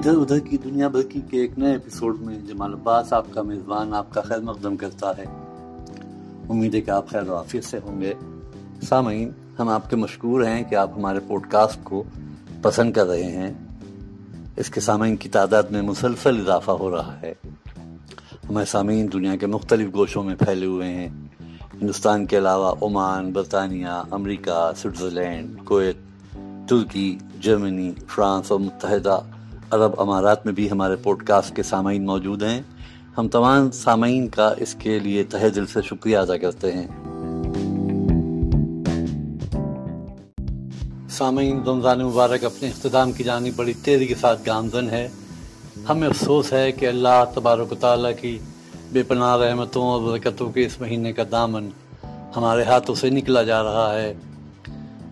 ادھر ادھر کی دنیا بھر کی کے ایک نئے ایپیسوڈ میں جمال عباس آپ کا میزبان، آپ کا خیر مقدم کرتا ہے۔ امید ہے کہ آپ خیر و عافیت سے ہوں گے۔ سامعین، ہم آپ کے مشکور ہیں کہ آپ ہمارے پوڈ کاسٹ کو پسند کر رہے ہیں۔ اس کے سامعین کی تعداد میں مسلسل اضافہ ہو رہا ہے۔ ہمارے سامعین دنیا کے مختلف گوشوں میں پھیلے ہوئے ہیں۔ ہندوستان کے علاوہ عمان، برطانیہ، امریکہ، سوئٹزرلینڈ، کویت، ترکی، جرمنی، فرانس اور متحدہ عرب امارات میں بھی ہمارے پوڈ کاسٹ کے سامعین موجود ہیں۔ ہم تمام سامعین کا اس کے لیے تہ دل سے شکریہ ادا کرتے ہیں۔ سامعین، رمضان مبارک اپنے اختتام کی جانب بڑی تیزی کے ساتھ گامزن ہے۔ ہمیں افسوس ہے کہ اللہ تبارک و تعالیٰ کی بے پناہ رحمتوں اور برکتوں کے اس مہینے کا دامن ہمارے ہاتھوں سے نکلا جا رہا ہے۔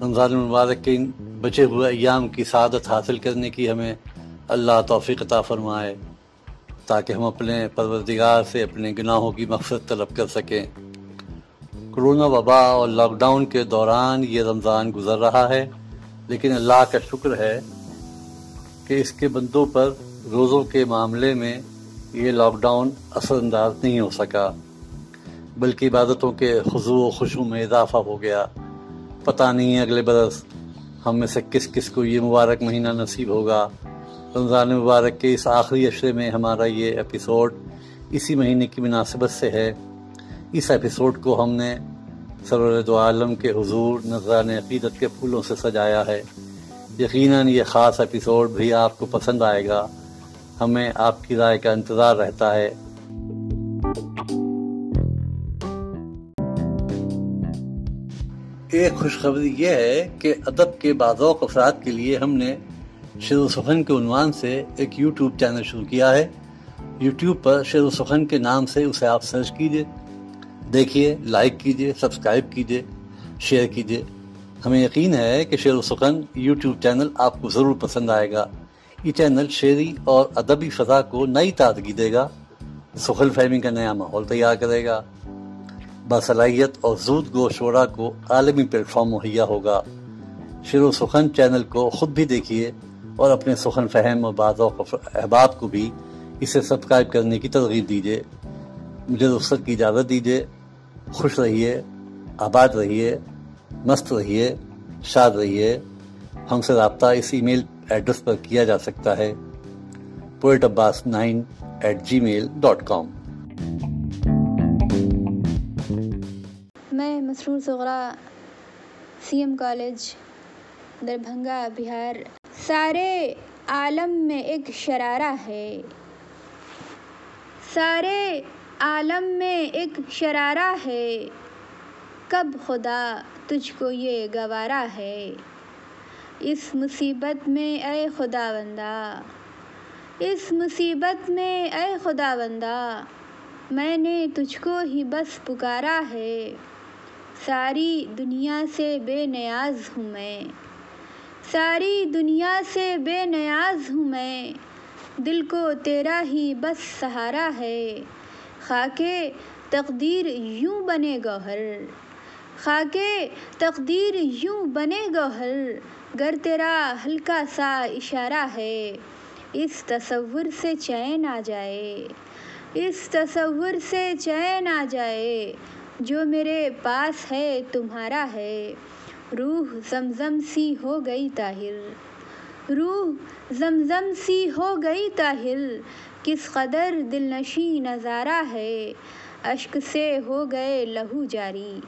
رمضان المبارک کے ان بچے ہوئے ایام کی سعادت حاصل کرنے کی ہمیں اللہ توفیق عطا فرمائے تاکہ ہم اپنے پروردگار سے اپنے گناہوں کی مقصد طلب کر سکیں۔ کرونا وبا اور لاک ڈاؤن کے دوران یہ رمضان گزر رہا ہے، لیکن اللہ کا شکر ہے کہ اس کے بندوں پر روزوں کے معاملے میں یہ لاک ڈاؤن اثر انداز نہیں ہو سکا، بلکہ عبادتوں کے خضو و خوشو میں اضافہ ہو گیا۔ پتہ نہیں اگلے برس ہم میں سے کس کس کو یہ مبارک مہینہ نصیب ہوگا۔ رمضان مبارک کے اس آخری اشرے میں ہمارا یہ ایپیسوڈ اسی مہینے کی مناسبت سے ہے۔ اس ایپیسوڈ کو ہم نے سرور دو عالم کے حضور نذران عقیدت کے پھولوں سے سجایا ہے۔ یقیناً یہ خاص ایپیسوڈ بھی آپ کو پسند آئے گا۔ ہمیں آپ کی رائے کا انتظار رہتا ہے۔ ایک خوشخبری یہ ہے کہ ادب کے بعضوق افراد کے لیے ہم نے شیر و سخن کے عنوان سے ایک یوٹیوب چینل شروع کیا ہے۔ یوٹیوب پر شیر و سخن کے نام سے اسے آپ سرچ کیجیے، دیکھیے، لائک کیجیے، سبسکرائب کیجیے، شیئر کیجیے۔ ہمیں یقین ہے کہ شیر و سخن یوٹیوب چینل آپ کو ضرور پسند آئے گا۔ یہ چینل شعری اور ادبی فضا کو نئی تازگی دے گا۔ سخل فہمی کا نیا ماحول تیار کرے گا۔ باصلاحیت اور زود گو شعرا کو عالمی پلیٹ فارم مہیا ہوگا۔ شیر و سخن چینل کو خود بھی دیکھیے۔ اور اپنے سخن فہم اور بعض احباب کو بھی اسے سبسکرائب کرنے کی ترغیب دیجیے مجھے رخصت کی اجازت دیجیے خوش رہیے، آباد رہیے، مست رہیے، شاد رہیے۔ ہم سے رابطہ اس ای میل ایڈریس پر کیا جا سکتا ہے؟ Poet Abbas nine eight Gmail dot com. میں Masroor Sughra C M college Darbhanga Bihar سارے عالم میں ایک شرارہ ہے۔ سارے عالم میں ایک شرارہ ہے۔ کب خدا تجھ کو یہ گوارا ہے؟ اس مصیبت میں اے خدا بندہ، اس مصیبت میں اے خدا بندہ، میں نے تجھ کو ہی بس پکارا ہے۔ ساری دنیا سے بے نیاز ہوں میں۔ ساری دنیا سے بے نیاز ہوں میں۔ دل کو تیرا ہی بس سہارا ہے۔ خاک تقدیر یوں بنے گوہر۔ خاک تقدیر یوں بنے گوہر۔ گر تیرا ہلکا سا اشارہ ہے۔ اس تصور سے چین آ جائے۔ اس تصور سے چین آ جائے۔ جو میرے پاس ہے تمہارا ہے۔ روح زمزم سی ہو گئی طاہر۔ روح زمزم سی ہو گئی طاہر۔ کس قدر دل نشیں نظارہ ہے۔ اشک سے ہو گئے لہو جاری۔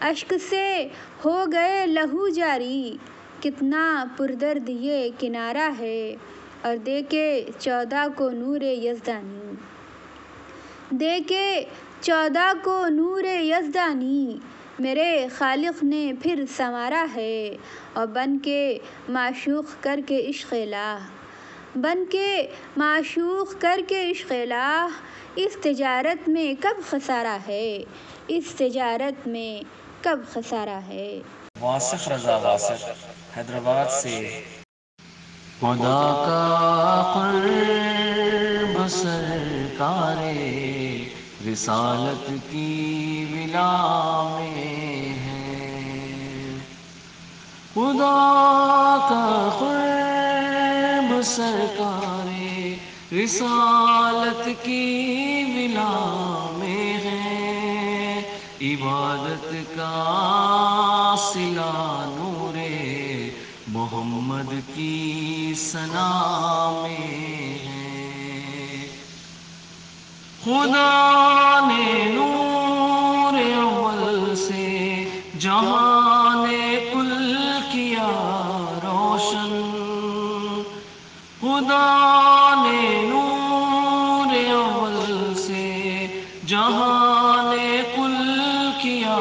اشک سے ہو گئے لہو جاری۔ کتنا پردرد یہ کنارہ ہے۔ اور دے کے چودہ کو نور یزدانی۔ دے کے چودہ کو نور یزدانی۔ میرے خالق نے پھر سنوارا ہے اور بن کے معشوق کر کے عشق الہ۔ بن کے معشوق کر کے عشق الہ اس تجارت میں کب خسارہ ہے؟ اس تجارت میں کب خسارہ ہے؟ واصف رضا واصف حیدرآباد سے۔ خدا کا قرب سرکار۔ رسالت کی ولا میں ہے۔ خدا کا قرب سرکار رسالت کی ولا میں ہے۔ عبادت کا سلا نور محمد کی سنا میں ہے خدا نے نور اول سے جہاں نے کل کیا روشن۔ خدا نے نور اول سے جہاں نے کل کیا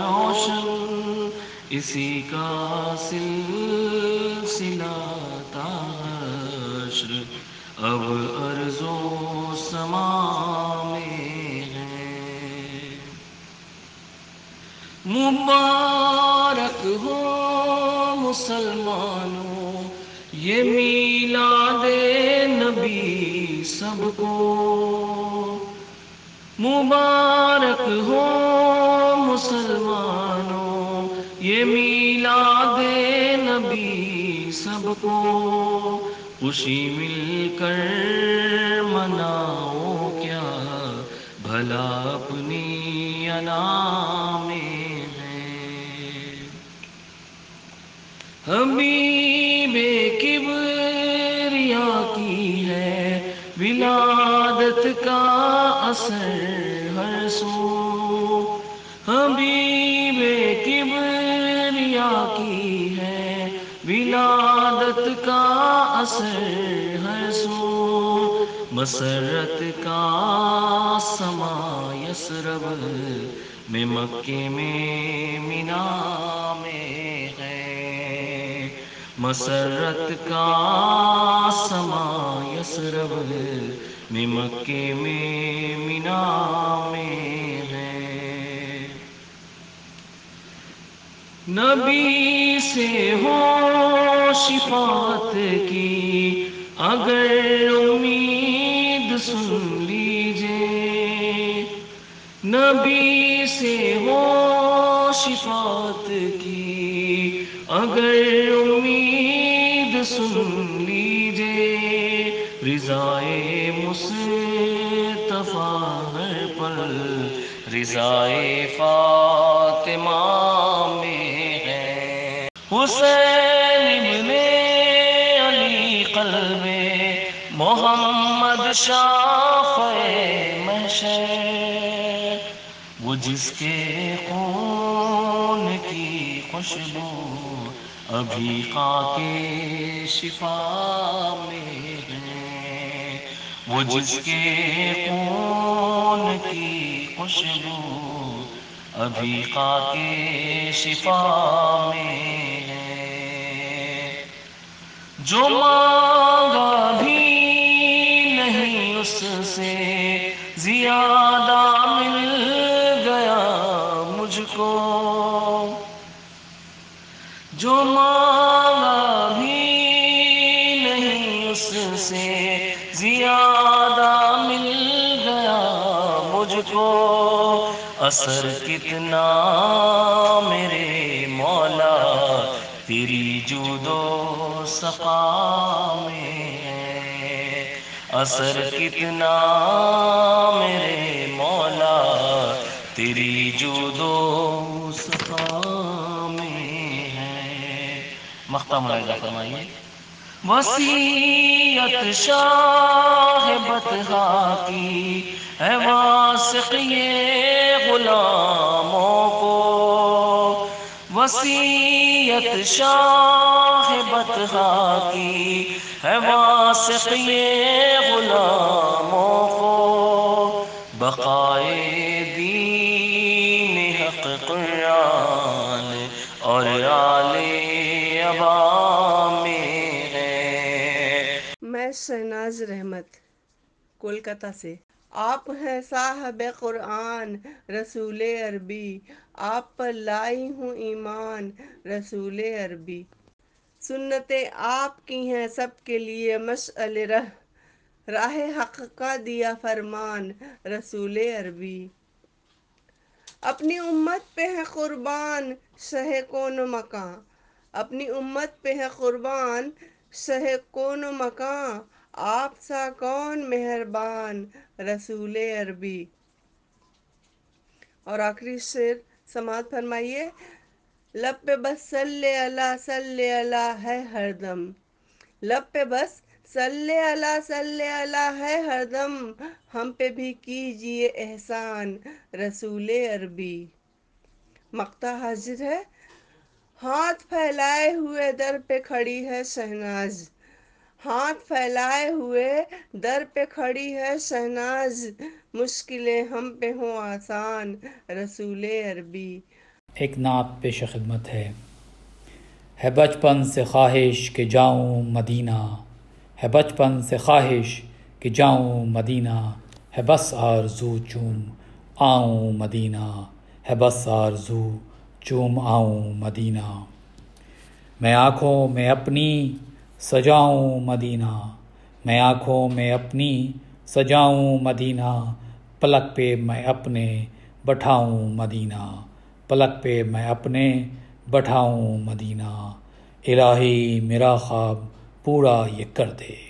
روشن۔ اسی کا سلسلہ مبارک ہو مسلمانوں، یہ میلاد نبی سب کو۔ مبارک ہو مسلمانوں، یہ میلاد نبی سب کو۔ خوشی مل کر مناؤ کیا، بھلا اپنی انا میں ہے حبیب کبریا کی ہے، ولادت کا اثر ہر سو۔ حبیب کبریا کی ہے، ولادت کا اثر ہر سو۔ مسرت کا سما یسرب، میں مکے میں مینا میں مسرت کا سما یسرب میں مکے میں مینا میں ہے۔ نبی سے ہو شفات کی، اگر امید سن لیجیے۔ نبی سے ہو شفات کی، اگر امید سن لیجیے، رضائے مصطفیٰ ہر پل رضائے فاطمہ میں ہے۔ حسین ابن علی قلب محمد شافع محشر۔ وہ جس کے خون کی خوشبو ابھی خاک شفا میں ہے وہ جس کے خون کی خوشبو، ابھی خاک شفا میں ہے جو مانگا بھی نہیں اس سے زیادہ اثر کتنا میرے مولا، تیری جود و سقا میں ہے۔ اثر کتنا میرے مولا، تیری جود و سقا میں ہے۔ مختہ ملاحظہ فرمائیے۔ وسیعت شاہ بتہا کی ہے واسق یہ غلاموں کو۔ وسیعت شاہ بتہا کی ہے واسق یہ غلاموں کو۔ بقائے دین حق قرآن اور آل ابا میں ہے۔ میں شہناز رحمت کولکتہ سے۔ آپ ہیں صاحب قرآن، رسول عربی۔ آپ پر لائی ہوں ایمان، رسول عربی۔ سنتیں آپ کی ہیں سب کے لیے مشعل رہ۔ راہ حق کا دیا فرمان، رسول عربی۔ اپنی امت پہ ہے قربان، شہ کون و مکان اپنی امت پہ ہے قربان، شہ کون و مکان آپ سا کون مہربان رسول عربی؟ اور آخری شعر سماعت فرمائیے، لب پہ بس صلی اللہ صلی اللہ ہے ہر دم۔ لب پہ بس صلی اللہ صلی اللہ ہے ہر دم۔ ہم پہ بھی کیجیے احسان رسول عربی۔ مقتا حاضر ہے۔ ہاتھ پھیلائے ہوئے در پہ کھڑی ہے شہناز۔ ہاتھ پھیلائے ہوئے در پہ کھڑی ہے شہناز۔ مشکلیں ہم پہ ہوں آسان، رسول عربی۔ ایک نعت پیش خدمت ہے۔ ہے بچپن سے خواہش کہ جاؤں مدینہ۔ ہے بچپن سے خواہش کہ جاؤں مدینہ۔ ہے بس آرزو چوم آؤں مدینہ۔ ہے بس آرزو چوم آؤں مدینہ۔ میں آنکھوں میں اپنی سجاؤں مدینہ۔ میں آنکھوں میں اپنی سجاؤں مدینہ۔ پلک پہ میں اپنے بٹھاؤں مدینہ۔ پلک پہ میں اپنے بٹھاؤں مدینہ۔ الہی میرا خواب پورا یہ کر دے۔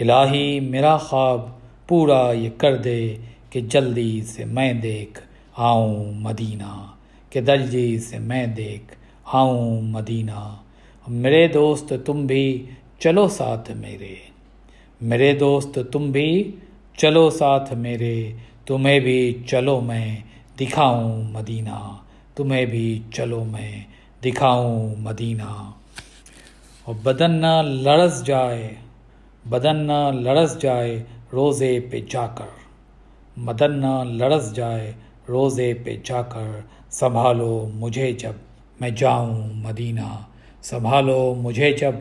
الہی میرا خواب پورا یہ کر دے کہ جلدی سے میں دیکھ آؤں مدینہ۔ کہ جلدی سے میں دیکھ آؤں مدینہ۔ میرے دوست تم بھی چلو ساتھ میرے۔ میرے دوست تم بھی چلو ساتھ میرے۔ تمہیں بھی چلو میں دکھاؤں مدینہ۔ تمہیں بھی چلو میں دکھاؤں مدینہ۔ اور بدن نہ لڑس جائے، بدن نہ لڑس جائے روزے پہ جا کر۔ مدن نہ لڑس جائے روزے پہ جا کر۔ سنبھالو مجھے جب میں جاؤں مدینہ۔ سنبھالو مجھے جب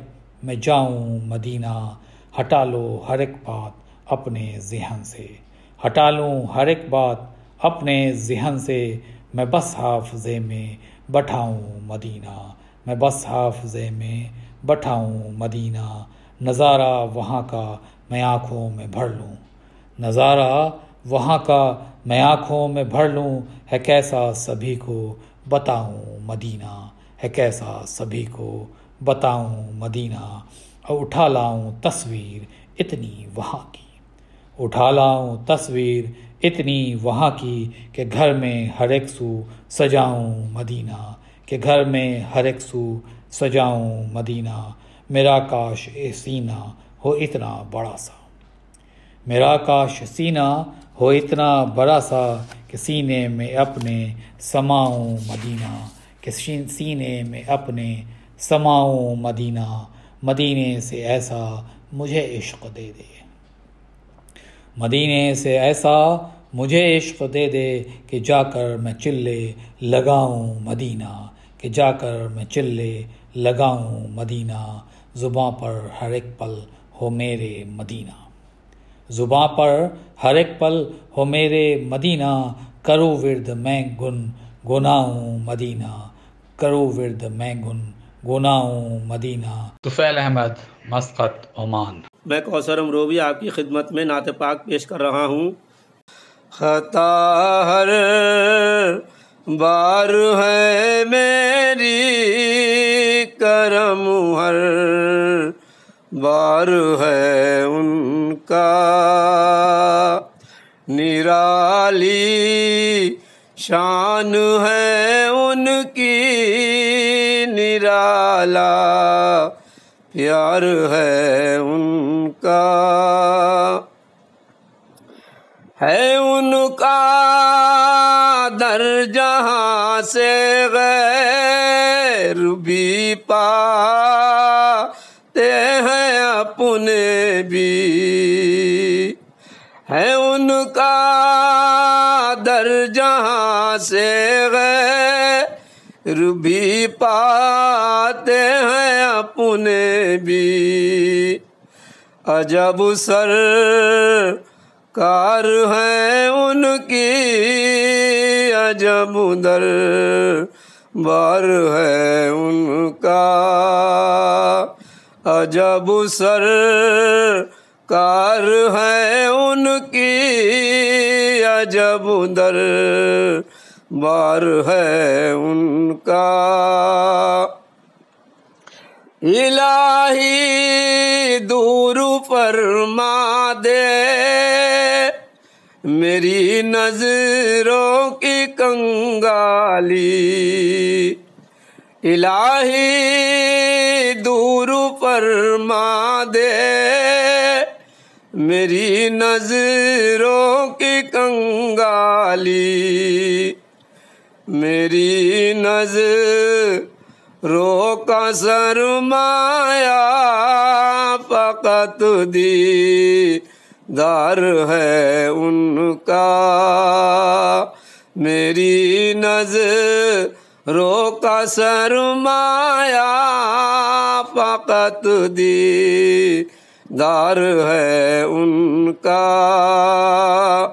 میں جاؤں مدینہ، ہٹا لو ہر ایک بات اپنے ذہن سے۔ ہٹا لوں ہر ایک بات اپنے ذہن سے۔ میں بس حافظے میں بٹھاؤں مدینہ۔ میں بس حافظے میں بٹھاؤں مدینہ۔ نظارہ وہاں کا میں آنکھوں میں بھر لوں۔ نظارہ وہاں کا میں آنکھوں میں بھر لوں ہے کیسا سبھی کو بتاؤں مدینہ۔ ہے کیسا سبھی کو بتاؤں مدینہ اور اٹھا لاؤں تصویر اتنی وہاں کی۔ اٹھا لاؤں تصویر اتنی وہاں کی کہ گھر میں ہر ایک سو سجاؤں مدینہ، کہ گھر میں ہر ایک سو سجاؤں مدینہ۔ میرا کاش اے سینہ ہو اتنا بڑا سا۔ میرا کاش سینہ ہو اتنا بڑا سا کہ سینے میں اپنے سماؤں مدینہ۔ کہ سینے میں اپنے سماؤں مدینہ، مدینے سے ایسا مجھے عشق دے دے۔ مدینے سے ایسا مجھے عشق دے دے کہ جا کر میں چلے لگاؤں مدینہ، کہ جا کر میں چلے لگاؤں مدینہ۔ زباں پر ہر ایک پل ہو میرے مدینہ۔ زباں پر ہر ایک پل ہو میرے مدینہ۔ کرو ورد میں گن گناؤں مدینہ۔ کرو ورد میں گن گناؤں مدینہ۔ Tufail Ahmed Muscat Oman. میں کوثر امروبی آپ کی خدمت میں نعت پاک پیش کر رہا ہوں۔ خطا ہر بار ہے میری کرم ہر بار ہے ان کا۔ نرالی شان ہے ان کی نرالا، پیار ہے ان کا۔ ہے ان کا در جہاں سے غیر بھی پاتے ہیں اپنے بھی۔ ہے ان کا در جہاں سے غیر بھی پاتے ہیں اپنے بھی۔ عجب سر کار ہیں ان کی، عجب در بار ہے ان کا۔ عجب سر کار ہے ان کی، عجب در بار ہے ان کا۔ الہی دور فرما دے، میری نظروں کی کنگالی۔ الہی دور فرما دے میری نظروں کی کنگالی میری نظر رو کا سرمایا فقط دی دار ہے ان کا میری نظر رو کا سرمایا فقط دی دار ہے ان کا۔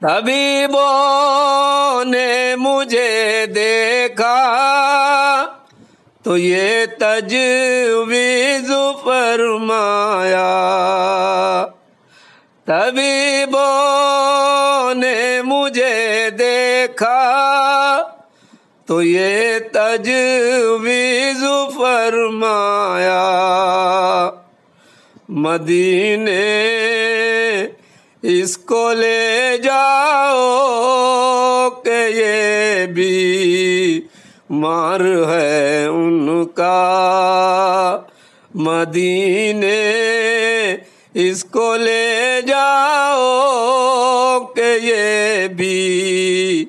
طبیبوں نے مجھے دیکھا تو یہ تجویز فرمایا۔ طبیبوں نے مجھے دیکھا تو یہ تجویز فرمایا۔ مدینے، اس کو لے جاؤ کہ یہ بھی مار ہے ان کا۔ مدینے، اس کو لے جاؤ کہ یہ بھی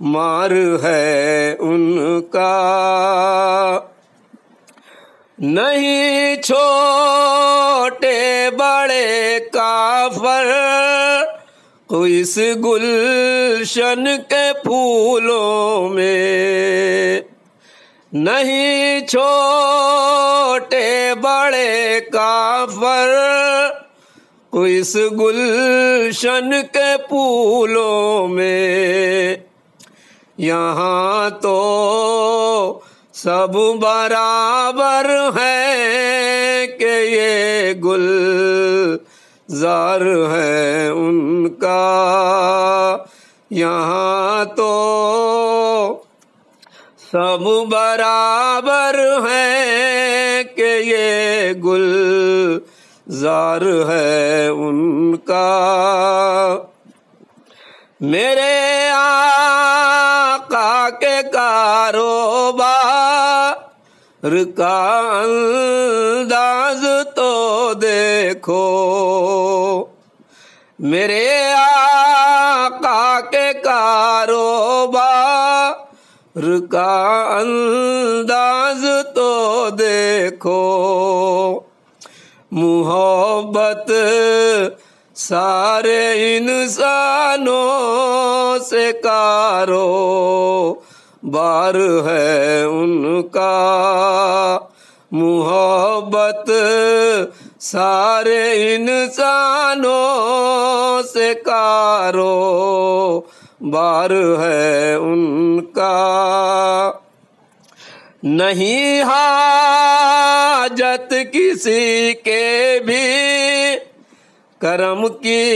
مار ہے ان کا۔ نہیں چھوٹے بڑے کافر کو اس گلشن کے پھولوں میں نہیں چھوٹے بڑے کافر کو اس گلشن کے پھولوں میں یہاں تو سب برابر ہیں کہ یہ گل زار ہے ان کا۔ یہاں تو سب برابر ہیں کہ یہ گل زار ہے ان کا۔ میرے آقا کے کاروبار کا انداز تو دیکھو۔ میرے آقا کے کاروبار کا انداز تو دیکھو۔ محبت سارے انسانوں سے کارو۔ بار ہے ان کا محبت۔ سارے انسانوں سے کارو بار ہے ان کا۔ نہیں حاجت کسی کے بھی۔ کرم کی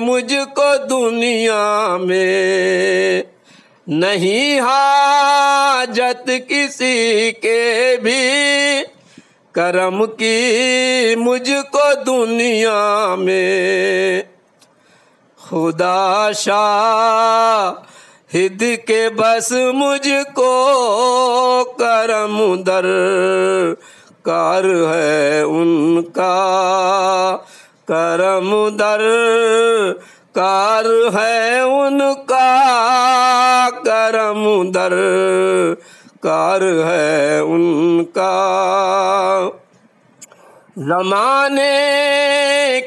مجھ کو دنیا میں۔ نہیں حاجت کسی کے بھی۔ کرم کی مجھ کو دنیا میں۔ خدا شاہ، ہد کے بس مجھ کو کرم در کار ہے ان کا۔ کرم در کار ہے ان کا کرم در، کار ہے ان کا۔ زمانے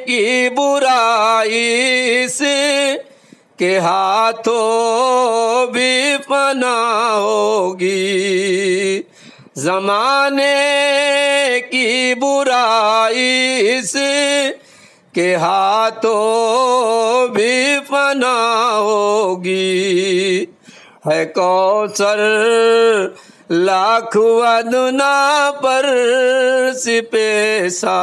کی برائی سے کے ہاتھوں بھی فنا ہوگی۔ زمانے کی برائی سے کے ہاتھوں بھی فنا ہوگی ہے کوثر لاکھ ودنا پر سپیسا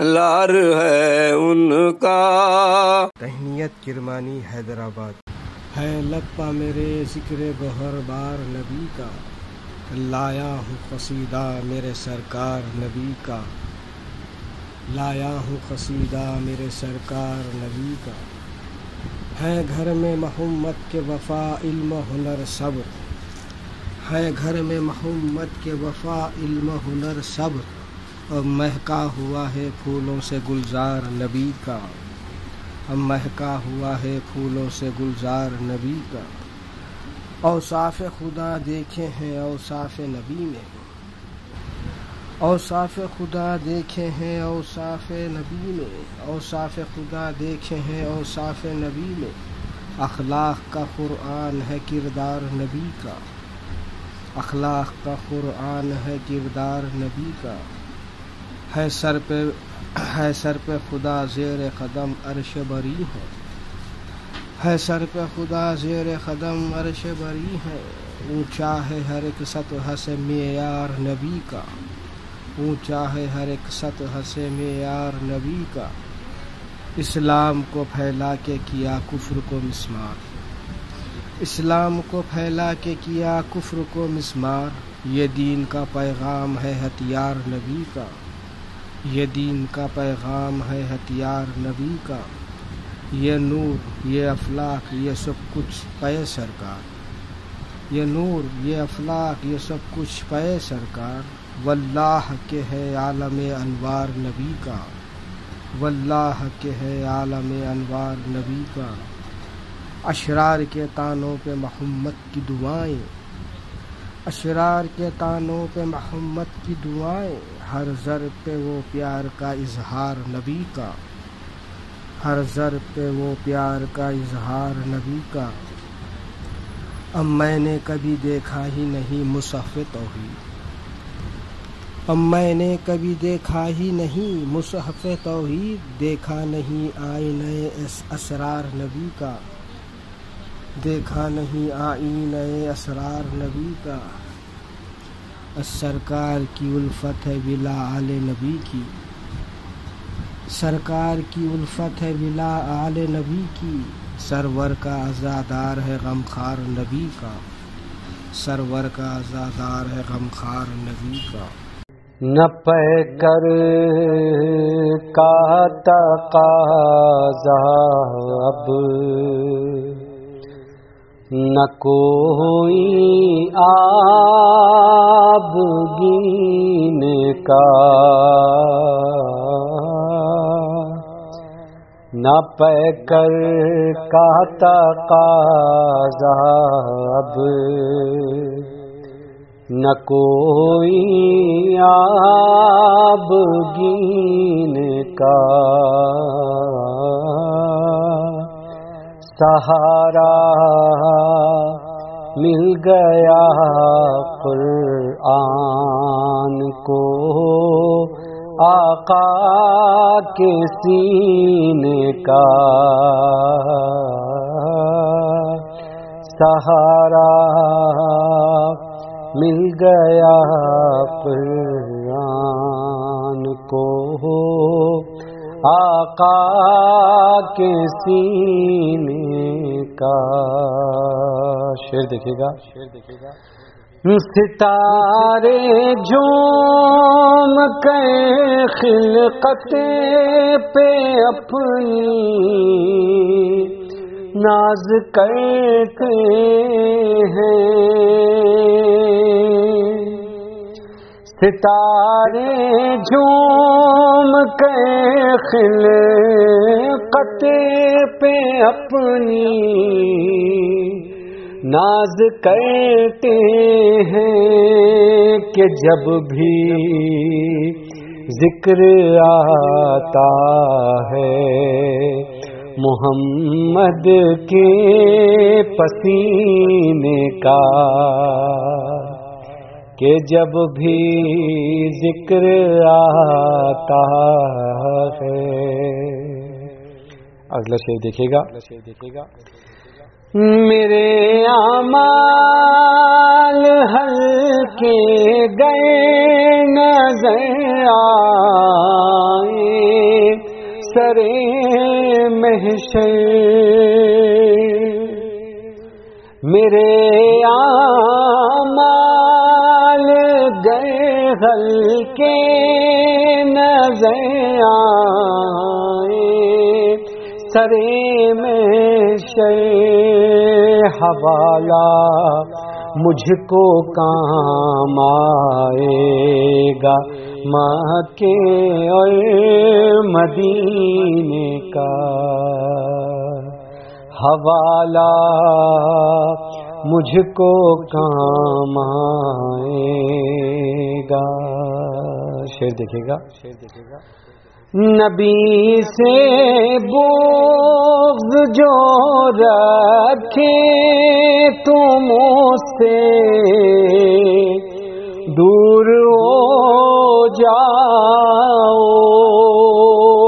لار ہے ان کا تہنیت کرمانی حیدرآباد۔ ہے لپا میرے ذکر بہر بار نبی کا لایا ہوں قصیدہ میرے سرکار نبی کا۔ لایا ہوں قصیدہ میرے سرکار نبی کا۔ ہے گھر میں محمد کے وفا علم ہنر صبر ہے گھر میں محمد کے وفا علم ہنر صبر اور مہکا ہوا ہے پھولوں سے گلزار نبی کا۔ ہم مہکا ہوا ہے پھولوں سے گلزار نبی کا۔ اوصاف خدا دیکھے ہیں اوصاف نبی میں۔ اوصاف خدا دیکھے ہیں، اوصاف نبی میں، اوصاف خدا دیکھے ہیں، اوصاف نبی میں۔ اخلاق کا قرآن ہے کردار نبی کا۔ اخلاق کا قرآن ہے کردار نبی کا۔ ہے سر پہ، ہے سر پہ خدا زیر قدم عرش بری ہے۔ ہے سر پہ خدا زیر قدم عرش بری ہے۔ اونچا ہے ہر ایک سطح سے معیار نبی کا۔ اونچا ہے ہر ایک سطح سے معیار نبی کا۔ اسلام کو پھیلا کے کیا کفر کو مسمار۔ اسلام کو پھیلا کے کیا کفر کو مسمار۔ یہ دین کا پیغام ہے ہتھیار نبی کا۔ یہ دین کا پیغام ہے ہتھیار نبی کا۔ یہ نور، یہ افلاق یہ سب کچھ پے سرکار۔ یہ نور، یہ افلاق یہ سب کچھ پے سرکار۔ واللہ کے ہے عالم انوار نبی کا۔ واللہ کے ہے عالم انوار نبی کا۔ اشرار کے تانوں پہ محمد کی دعائیں۔ اشرار کے تانوں پہ محمد کی دعائیں۔ ہر ذر پہ وہ پیار کا اظہار نبی کا۔ ہر زر پہ وہ پیار کا اظہار نبی کا۔ اب میں نے کبھی دیکھا ہی نہیں مصحف توحید۔ میں نے کبھی دیکھا ہی نہیں، مصحف توحید دیکھا نہیں، آئین اسرار نبی کا۔ دیکھا نہیں، آئین اسرار نبی کا۔ سرکار کی الفت ہے بلا آل نبی کی۔ سرکار کی الفت ہے بلا آل نبی کی۔ سرور کا آزادار ہے غم خار نبی کا۔ سرور کا آزادار ہے غم خار نبی کا۔ نہ پہ کر کا تقاضا اب۔ نہ کوئی آب گین کا۔ نہ پہ کر کا تقاضا اب۔ نہ کوئی آب گین کا سہارا مل گیا قرآن کو آقا کے سینے کا سہارا مل گیا قرآن کو آقا کے سینے کا شیر دیکھے گا۔ شیر دیکھے گا ستارے جوم کے خلقت پہ اپنی ناز کرتے ہیں۔ ستارے جھوم کے خلقت پہ اپنی ناز کرتے ہیں کہ جب بھی ذکر آتا ہے محمد کے پسینے کا کہ جب بھی ذکر آتا ہے۔ اگلا شیر دیکھے گا۔ دیکھے گا میرے آمال ہلکے گئے نظر آئے۔ سرے محشر۔ میرے آمال ہلکے نظر آئے، سرے میں شے حوالہ مجھ کو کام آئے گا۔ مکے اور مدینے کا حوالہ مجھ کو کام آئے گا۔ شیر دیکھے گا۔ شیر دیکھے گا نبی سے بغض جو رکھے تم سے، دور ہو جاؤ،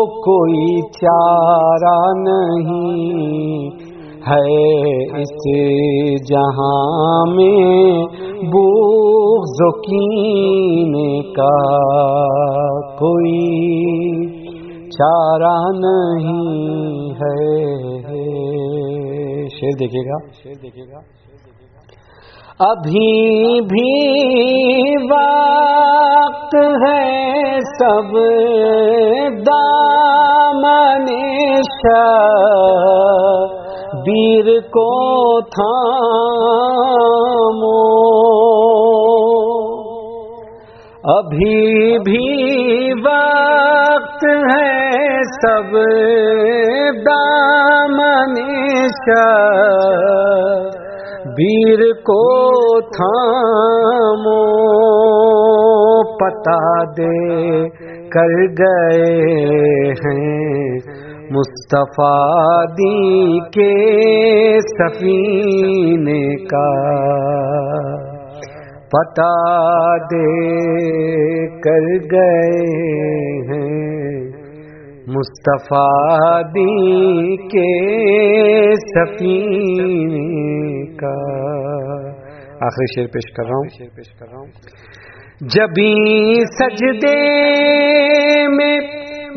کوئی چارہ نہیں۔ ہے اس جہاں میں بوزین کا کوئی چارہ نہیں ہے۔ شیر دیکھے گا۔ شیر دیکھے گا ابھی بھی وقت ہے سب دامن بیر کو تھامو۔ ابھی بھی وقت ہے سب دامن بیر کو تھامو۔ پتا دے کر گئے ہیں۔ مصطفیٰ دی کے سفینے کا پتا دے کر گئے ہیں۔ مصطفیٰ دی کے سفینے کا۔ آخری شیر پیش کر رہا ہوں۔ شیر پیش کر رہا ہوں جبھی سجدے میں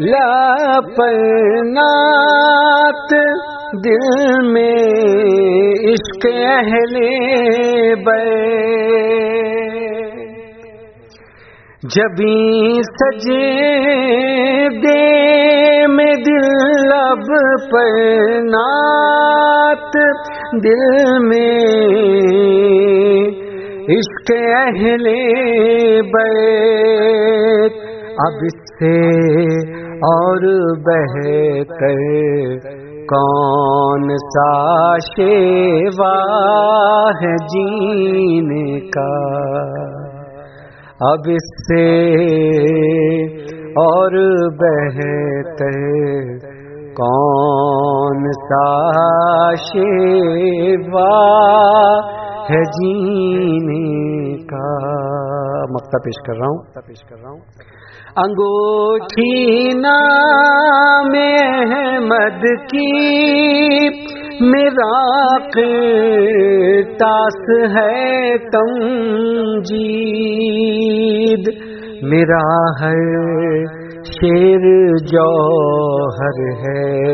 لاپنات دل میں عشق اہل بے جبھی سجے دے میں دل اب نات دل میں عشق اہل بیت۔ اب اس سے اور بہتر کون سا شیوا ہے جینے کا۔ اب اس سے اور بہتر کون سا شیوا ہے جینے کا مکتا پیش کر رہا ہوں۔ پیش کر رہا ہوں۔ انگوٹھی نام احمد کی میرا تاس ہے تم جید۔ میرا ہر شیر جوہر ہے۔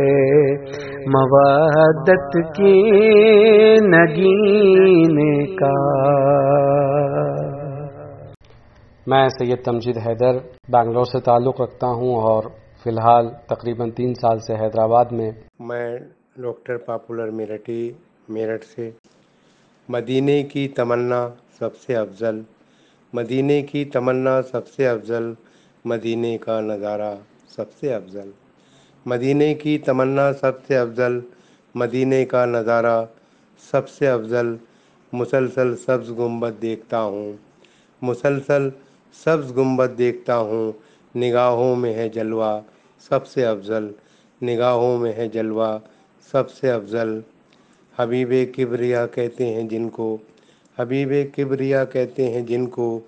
مودت کے نگین کا۔ میں سید تمجید حیدر بنگلور سے تعلق رکھتا ہوں اور فی الحال تقریباً تین سال سے حیدرآباد میں میں ڈاکٹر پاپولر میرٹھی میرٹھ سے۔ مدینے کی تمنا سب سے افضل۔ مدینے کی تمنا سب سے افضل۔ مدینے کا نظارہ سب سے افضل۔ مدینے کی تمنا سب سے افضل۔ مدینے کا نظارہ سب سے افضل۔ مسلسل سبز گنبد دیکھتا ہوں۔ مسلسل سبز گنبد دیکھتا ہوں۔ نگاہوں میں ہے جلوہ، سب سے افضل۔ نگاہوں میں ہے جلوہ، سب سے افضل۔ حبیب کبریا کہتے ہیں جن کو۔ حبیب کبریا کہتے ہیں جن کو۔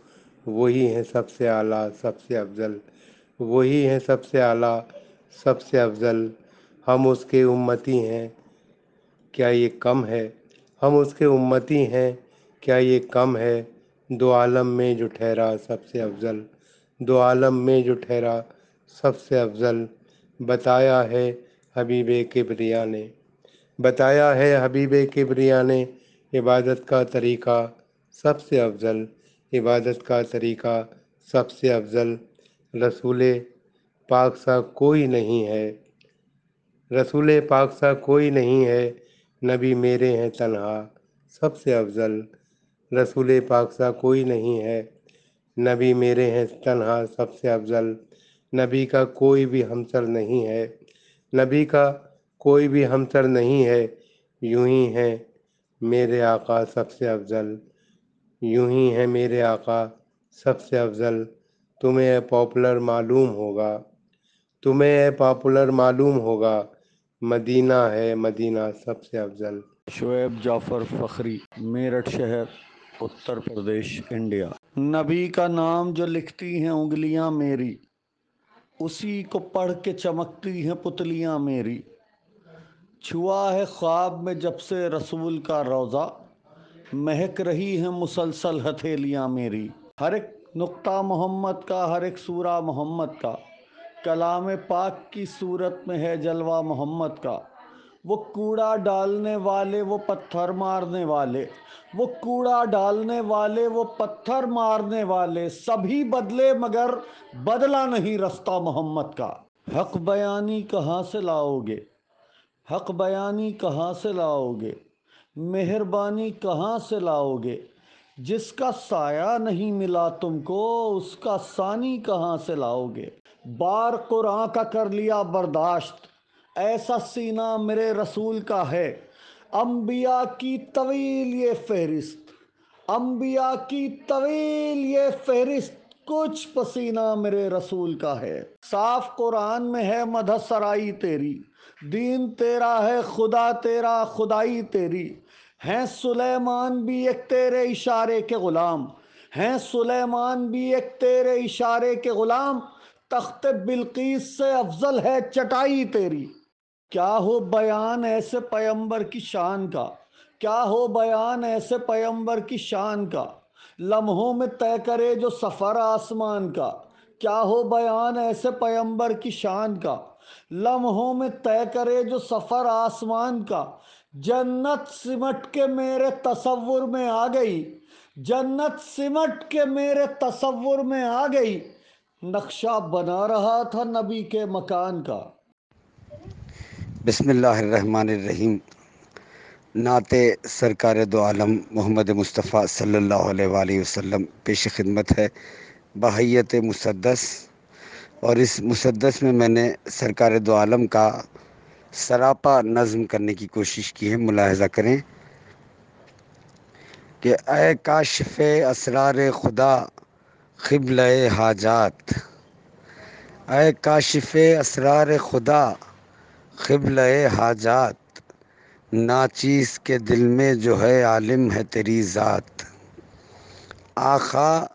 وہی ہیں سب سے اعلیٰ، سب سے افضل۔ وہی ہیں سب سے اعلیٰ، سب سے افضل۔ ہم اس کے امتی ہیں، کیا یہ کم ہے؟ ہم اس کے امتی ہیں، کیا یہ کم ہے؟ دو عالم میں جو ٹھہرا سب سے افضل، دو عالم میں جو ٹھہرا سب سے افضل، بتایا ہے حبیب کبریا نے۔ بتایا ہے حبیب کبریا نے عبادت کا طریقہ سب سے افضل، عبادت کا طریقہ سب سے افضل۔ رسول پاک سا کوئی نہیں ہے۔ رسول پاک سا کوئی نہیں ہے۔ نبی میرے ہیں تنہا، سب سے افضل۔ رسول پاک سا کوئی نہیں ہے۔ نبی میرے ہیں تنہا سب سے افضل۔ نبی کا کوئی بھی ہمسر نہیں ہے۔ نبی کا کوئی بھی ہمسر نہیں ہے۔ یوں ہی ہیں میرے آقا سب سے افضل۔ یوں ہی ہیں میرے آقا سب سے افضل۔ تمہیں پاپولر معلوم ہوگا۔ تمہیں پاپولر معلوم ہوگا۔ مدینہ ہے مدینہ سب سے افضل۔ شعیب جعفر فخری، میرٹھ شہر۔ اتر پردیش، انڈیا۔ نبی کا نام جو لکھتی ہیں انگلیاں میری، اسی کو پڑھ کے چمکتی ہیں پتلیاں میری۔ چھوا ہے خواب میں جب سے رسول کا روزہ مہک رہی ہیں مسلسل ہتھیلیاں میری۔ ہر ایک نقطہ محمد کا، ہر ایک سورہ محمد کا۔ کلام پاک کی صورت میں ہے جلوہ محمد کا۔ وہ کوڑا ڈالنے والے، وہ پتھر مارنے والے۔ وہ کوڑا ڈالنے والے، وہ پتھر مارنے والے۔ سبھی بدلے مگر بدلا نہیں رستہ محمد کا۔ حق بیانی کہاں سے لاؤ گے حق بیانی کہاں سے لاؤ گے مہربانی کہاں سے لاؤ گے جس کا سایہ نہیں ملا تم کو، اس کا ثانی کہاں سے لاؤ گے بار قرآن کا کر لیا برداشت۔ ایسا سینہ میرے رسول کا ہے۔ انبیاء کی طویل یہ فہرست، انبیاء کی طویل یہ فہرست کچھ پسینہ میرے رسول کا ہے۔ صاف قرآن میں ہے مدہ سرائی تیری، دین تیرا ہے خدا تیرا، خدائی تیری۔ ہیں سلیمان بھی ایک تیرے اشارے کے غلام، ہیں سلیمان بھی ایک تیرے اشارے کے غلام۔ تخت بلقیس سے افضل ہے چٹائی تیری۔ کیا ہو بیان ایسے پیمبر کی شان کا؟ کیا ہو بیان ایسے پیمبر کی شان کا؟ لمحوں میں طے کرے جو سفر آسمان کا۔ کیا ہو بیان ایسے پیمبر کی شان کا؟ لمحوں میں طے کرے جو سفر آسمان کا۔ جنت سمٹ کے میرے تصور میں آ گئی۔ جنت سمٹ کے میرے تصور میں آ گئی۔ نقشہ بنا رہا تھا نبی کے مکان کا۔ بسم اللہ الرحمن الرحیم۔ نعت سرکار دو عالم محمد مصطفیٰ صلی اللہ علیہ وآلہ وسلم پیش خدمت ہے۔ بحیت مسدس۔ اور اس مسدس میں میں نے سرکار دو عالم کا سراپا نظم کرنے کی کوشش کی ہے۔ ملاحظہ کریں کہ اے کاشف اسرار خدا قبل حاجات۔ اے کاشف اسرار خدا قبل حاجات، ناچیز کے دل میں جو ہے عالم ہے تیری ذات۔ آخا،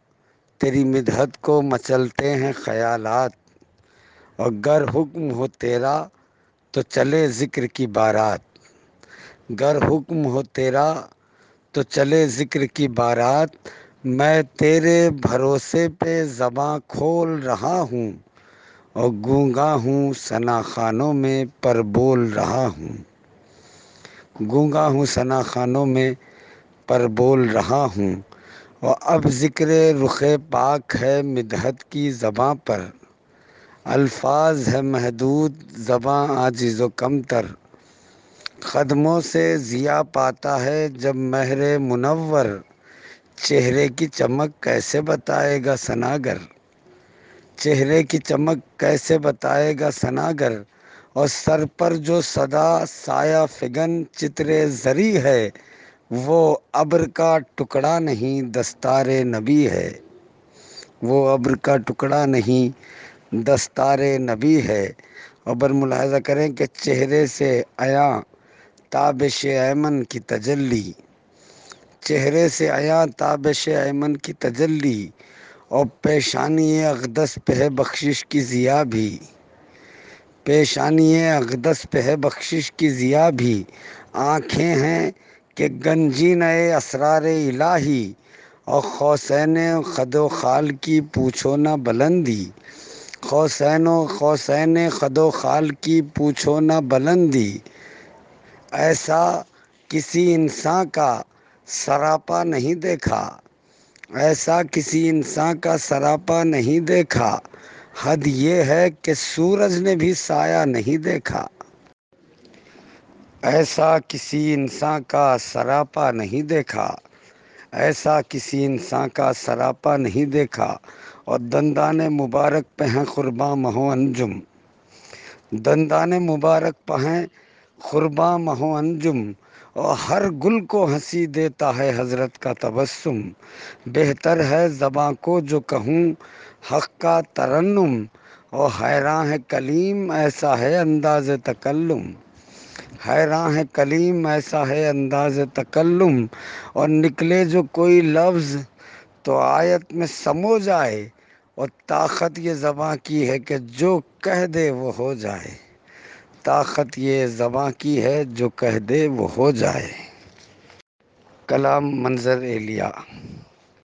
تیری مدحت کو مچلتے ہیں خیالات، اور گر حکم ہو تیرا تو چلے ذکر کی بارات۔ گر حکم ہو تیرا تو چلے ذکر کی بارات۔ میں تیرے بھروسے پہ زباں کھول رہا ہوں اور گونگا ہوں ثنا خانوں میں پر بول رہا ہوں۔ گونگا ہوں ثنا خانوں میں پر بول رہا ہوں۔ اور اب ذکر رخ پاک ہے مدحت کی زباں پر۔ الفاظ ہے محدود، زباں عاجز و کم تر۔ قدموں سے ضیا پاتا ہے جب مہر منور۔ چہرے کی چمک کیسے بتائے گا سناگر؟ چہرے کی چمک کیسے بتائے گا سناگر؟ اور سر پر جو صدا سایہ فگن چتر زری ہے، وہ ابر کا ٹکڑا نہیں، دستار نبی ہے۔ وہ ابر کا ٹکڑا نہیں، دستار نبی ہے۔ اور ملاحظہ کریں کہ چہرے سے آیا تابش ایمن کی تجلی۔ چہرے سے آیا تابش ایمن کی تجلی۔ اور پیشانی اقدس پہ ہے بخشش کی ضیا بھی۔ پیشانی اقدس پہ ہے بخشش کی ضیا بھی۔ آنکھیں ہیں کہ گنجی نئے اسرار الہی اور خوسین خد و خال کی پوچھو نہ بلندی۔ خوسین و خوسین خد و خال کی پوچھو نہ بلندی۔ ایسا کسی انسان کا سراپا نہیں دیکھا۔ ایسا کسی انسان کا سراپا نہیں دیکھا۔ حد یہ ہے کہ سورج نے بھی سایہ نہیں دیکھا۔ ایسا کسی انسان کا سراپا نہیں دیکھا۔ ایسا کسی انسان کا سراپا نہیں دیکھا۔ اور دندان مبارک پہ ہیں قرباں مہو انجم۔ دندان مبارک پہ ہیں قرباں مہو انجم۔ اور ہر گل کو ہنسی دیتا ہے حضرت کا تبسم۔ بہتر ہے زباں کو جو کہوں، حق کا ترنم۔ اور حیراں ہے کلیم ایسا ہے انداز تکلم۔ حیراں ہے کلیم ایسا ہے انداز تکلم۔ اور نکلے جو کوئی لفظ تو آیت میں سمو جائے۔ اور طاقت یہ زباں کی ہے کہ جو کہہ دے وہ ہو جائے۔ طاقت یہ زباں کی ہے جو کہہ دے وہ ہو جائے۔ کلام منظر ایلیا